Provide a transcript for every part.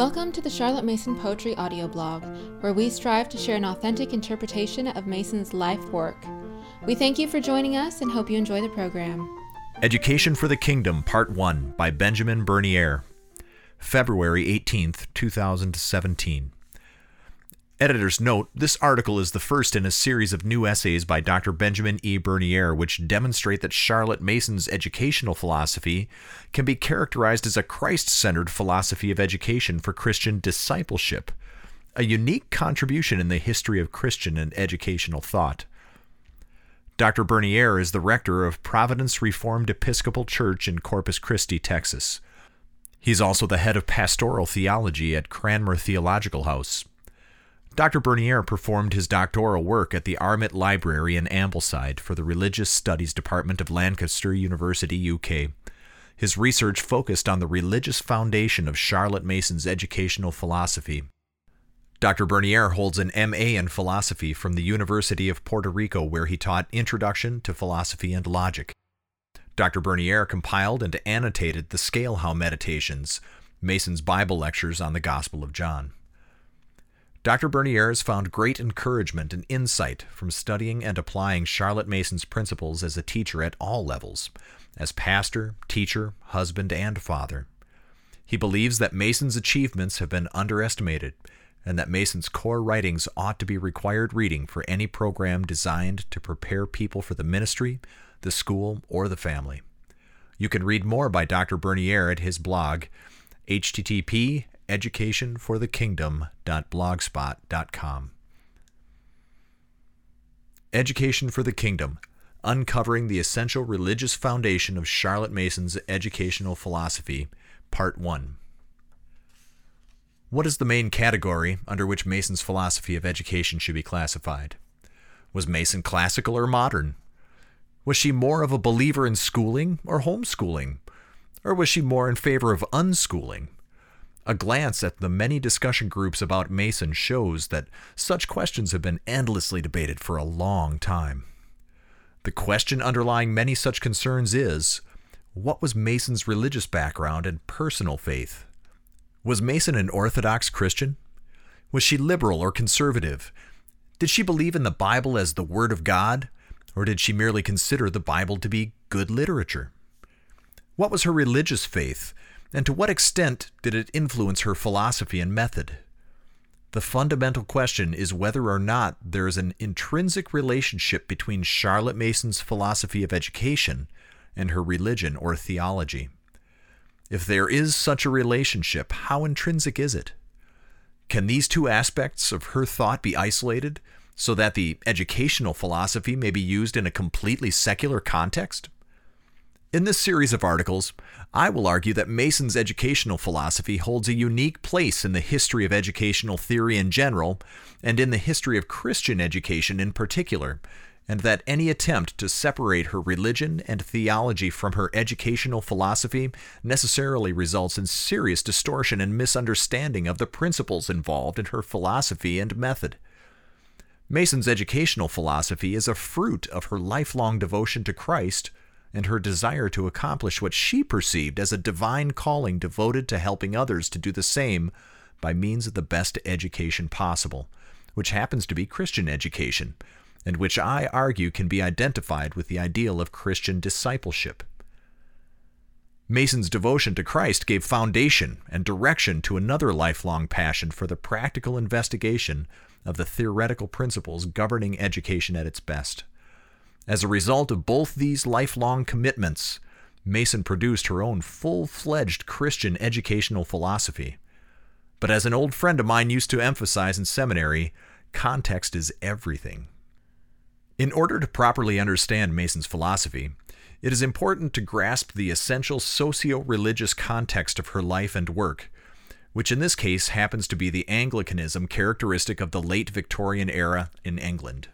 Welcome to the Charlotte Mason Poetry audio blog, where we strive to share an authentic interpretation of Mason's life work. We thank you for joining us and hope you enjoy the program. Education for the Kingdom, Part 1 by Benjamin Bernier. February 18th, 2017. Editor's note this article is the first in a series of new essays by Dr. Benjamin E. Bernier, which demonstrate that Charlotte Mason's educational philosophy can be characterized as a Christ centered philosophy of education for Christian discipleship, a unique contribution in the history of Christian and educational thought. Dr. Bernier is the rector of Providence Reformed Episcopal Church in Corpus Christi, Texas. He's also the head of pastoral theology at Cranmer Theological House. Dr. Bernier performed his doctoral work at the Armitt Library in Ambleside for the Religious Studies Department of Lancaster University, UK. His research focused on the religious foundation of Charlotte Mason's educational philosophy. Dr. Bernier holds an MA in philosophy from the University of Puerto Rico, where he taught Introduction to Philosophy and Logic. Dr. Bernier compiled and annotated the Scalehow Meditations, Mason's Bible lectures on the Gospel of John. Dr. Bernier has found great encouragement and insight from studying and applying Charlotte Mason's principles as a teacher at all levels, as pastor, teacher, husband, and father. He believes that Mason's achievements have been underestimated and that Mason's core writings ought to be required reading for any program designed to prepare people for the ministry, the school, or the family. You can read more by Dr. Bernier at his blog, http educationforthekingdom.blogspot.com. Education for the Kingdom Uncovering the Essential Religious Foundation of Charlotte Mason's Educational Philosophy, Part 1. What is the main category under which Mason's philosophy of education should be classified? Was Mason classical or modern? Was she more of a believer in schooling or homeschooling? Or was she more in favor of unschooling? A glance at the many discussion groups about Mason shows that such questions have been endlessly debated for a long time. The question underlying many such concerns is what was Mason's religious background and personal faith? Was Mason an Orthodox Christian? Was she liberal or conservative? Did she believe in the Bible as the Word of God, or did she merely consider the Bible to be good literature? What was her religious faith, and to what extent did it influence her philosophy and method? The fundamental question is whether or not there is an intrinsic relationship between Charlotte Mason's philosophy of education and her religion or theology. If there is such a relationship, how intrinsic is it? Can these two aspects of her thought be isolated so that the educational philosophy may be used in a completely secular context? In this series of articles, I will argue that Mason's educational philosophy holds a unique place in the history of educational theory in general, and in the history of Christian education in particular, and that any attempt to separate her religion and theology from her educational philosophy necessarily results in serious distortion and misunderstanding of the principles involved in her philosophy and method. Mason's educational philosophy is a fruit of her lifelong devotion to Christ and her desire to accomplish what she perceived as a divine calling devoted to helping others to do the same by means of the best education possible, which happens to be Christian education, and which I argue can be identified with the ideal of Christian discipleship. Mason's devotion to Christ gave foundation and direction to another lifelong passion for the practical investigation of the theoretical principles governing education at its best. As a result of both these lifelong commitments, Mason produced her own full fledged Christian educational philosophy. But as an old friend of mine used to emphasize in seminary, context is everything. In order to properly understand Mason's philosophy, it is important to grasp the essential socio religious context of her life and work, which in this case happens to be the Anglicanism characteristic of the late Victorian era in England.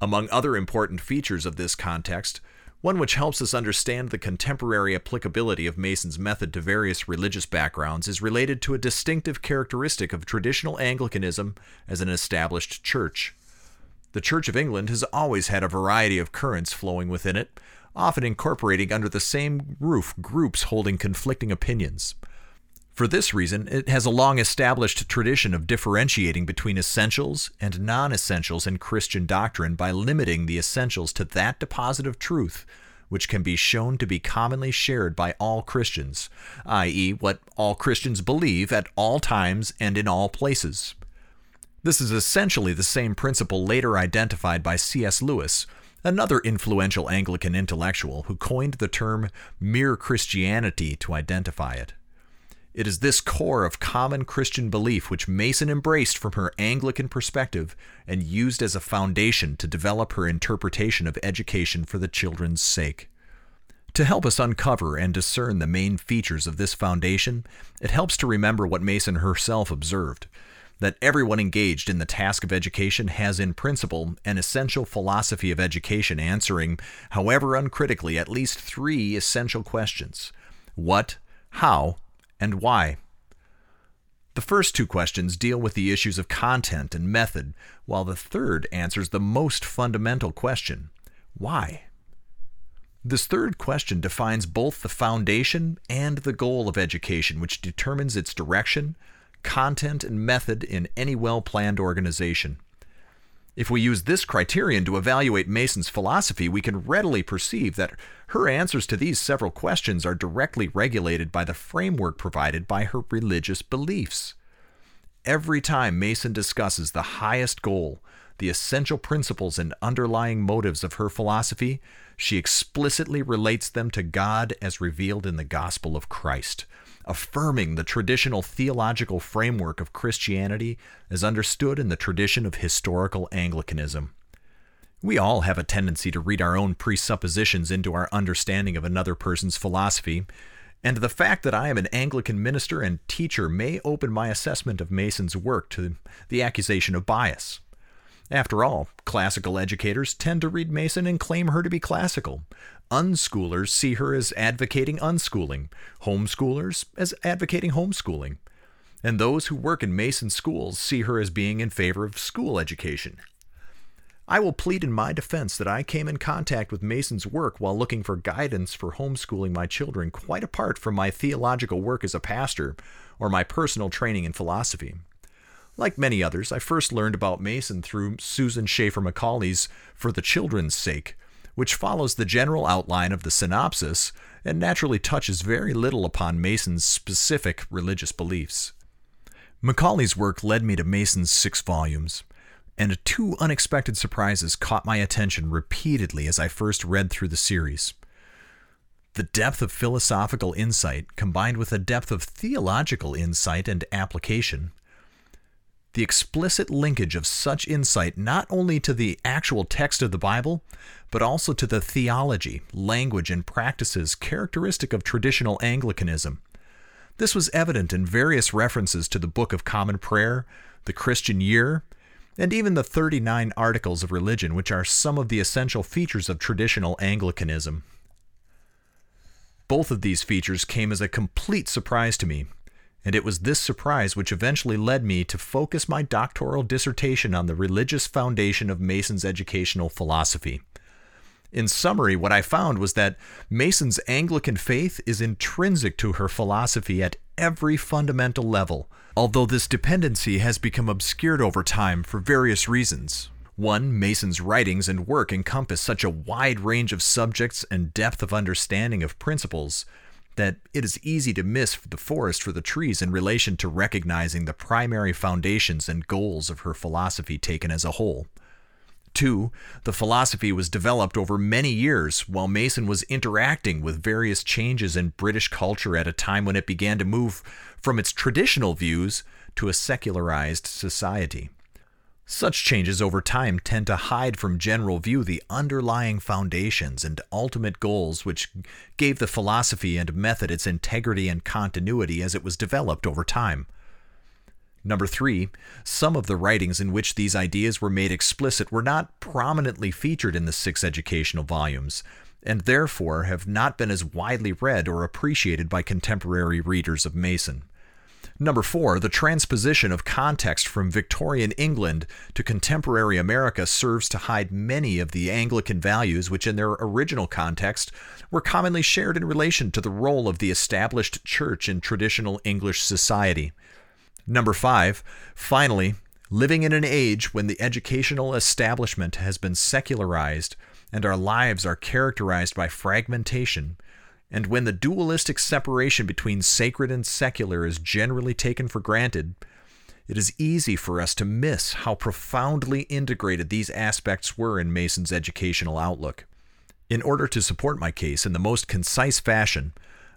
Among other important features of this context, one which helps us understand the contemporary applicability of Mason's method to various religious backgrounds is related to a distinctive characteristic of traditional Anglicanism as an established church. The Church of England has always had a variety of currents flowing within it, often incorporating under the same roof groups holding conflicting opinions. For this reason, it has a long established tradition of differentiating between essentials and non essentials in Christian doctrine by limiting the essentials to that deposit of truth which can be shown to be commonly shared by all Christians, i.e., what all Christians believe at all times and in all places. This is essentially the same principle later identified by C.S. Lewis, another influential Anglican intellectual who coined the term mere Christianity to identify it. It is this core of common Christian belief which Mason embraced from her Anglican perspective and used as a foundation to develop her interpretation of education for the children's sake. To help us uncover and discern the main features of this foundation, it helps to remember what Mason herself observed that everyone engaged in the task of education has, in principle, an essential philosophy of education answering, however uncritically, at least three essential questions. What, how, and why. The first two questions deal with the issues of content and method, while the third answers the most fundamental question why? This third question defines both the foundation and the goal of education, which determines its direction, content, and method in any well planned organization. If we use this criterion to evaluate Mason's philosophy, we can readily perceive that her answers to these several questions are directly regulated by the framework provided by her religious beliefs. Every time Mason discusses the highest goal, the essential principles and underlying motives of her philosophy, she explicitly relates them to God as revealed in the gospel of Christ affirming the traditional theological framework of Christianity as understood in the tradition of historical Anglicanism. We all have a tendency to read our own presuppositions into our understanding of another person's philosophy, and the fact that I am an Anglican minister and teacher may open my assessment of Mason's work to the accusation of bias. After all, classical educators tend to read Mason and claim her to be classical. Unschoolers see her as advocating unschooling, homeschoolers as advocating homeschooling. And those who work in Mason schools see her as being in favor of school education. I will plead in my defense that I came in contact with Mason's work while looking for guidance for homeschooling my children, quite apart from my theological work as a pastor or my personal training in philosophy. Like many others, I first learned about Mason through Susan Schaeffer Macaulay's For the Children's Sake, which follows the general outline of the synopsis and naturally touches very little upon Mason's specific religious beliefs. Macaulay's work led me to Mason's six volumes, and two unexpected surprises caught my attention repeatedly as I first read through the series. The depth of philosophical insight combined with a depth of theological insight and application the explicit linkage of such insight not only to the actual text of the Bible, but also to the theology, language, and practices characteristic of traditional Anglicanism. This was evident in various references to the Book of Common Prayer, the Christian Year, and even the 39 Articles of Religion, which are some of the essential features of traditional Anglicanism. Both of these features came as a complete surprise to me, and it was this surprise which eventually led me to focus my doctoral dissertation on the religious foundation of Mason's educational philosophy. In summary, what I found was that Mason's Anglican faith is intrinsic to her philosophy at every fundamental level, although this dependency has become obscured over time for various reasons. One, Mason's writings and work encompass such a wide range of subjects and depth of understanding of principles that it is easy to miss the forest for the trees in relation to recognizing the primary foundations and goals of her philosophy taken as a whole. Two, the philosophy was developed over many years while Mason was interacting with various changes in British culture at a time when it began to move from its traditional views to a secularized society. Such changes over time tend to hide from general view the underlying foundations and ultimate goals which gave the philosophy and method its integrity and continuity as it was developed over time. Number three, some of the writings in which these ideas were made explicit were not prominently featured in the six educational volumes, and therefore have not been as widely read or appreciated by contemporary readers of Mason. Number four, the transposition of context from Victorian England to contemporary America serves to hide many of the Anglican values which, in their original context, were commonly shared in relation to the role of the established church in traditional English society. Number five, finally, living in an age when the educational establishment has been secularized and our lives are characterized by fragmentation and when the dualistic separation between sacred and secular is generally taken for granted, it is easy for us to miss how profoundly integrated these aspects were in Mason's educational outlook. In order to support my case in the most concise fashion,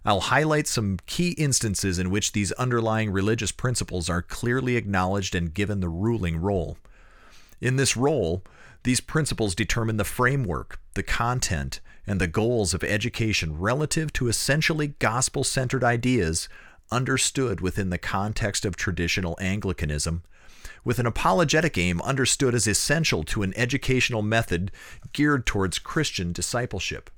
I'll highlight some key instances in which these underlying religious principles are clearly acknowledged and given the ruling role. In this role, these principles determine the framework, the content, and the goals of education relative to essentially gospel centered ideas understood within the context of traditional Anglicanism, with an apologetic aim understood as essential to an educational method geared towards Christian discipleship.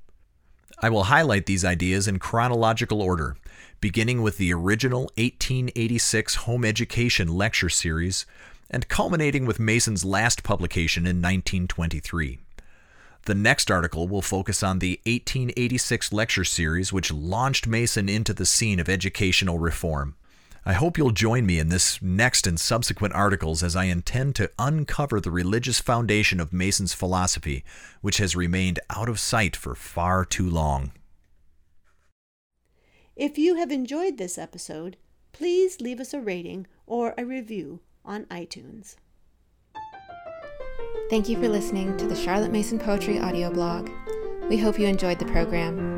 I will highlight these ideas in chronological order, beginning with the original 1886 Home Education Lecture Series and culminating with Mason's last publication in 1923. The next article will focus on the 1886 lecture series, which launched Mason into the scene of educational reform. I hope you'll join me in this next and subsequent articles as I intend to uncover the religious foundation of Mason's philosophy, which has remained out of sight for far too long. If you have enjoyed this episode, please leave us a rating or a review on iTunes. Thank you for listening to the Charlotte Mason Poetry audio blog. We hope you enjoyed the program.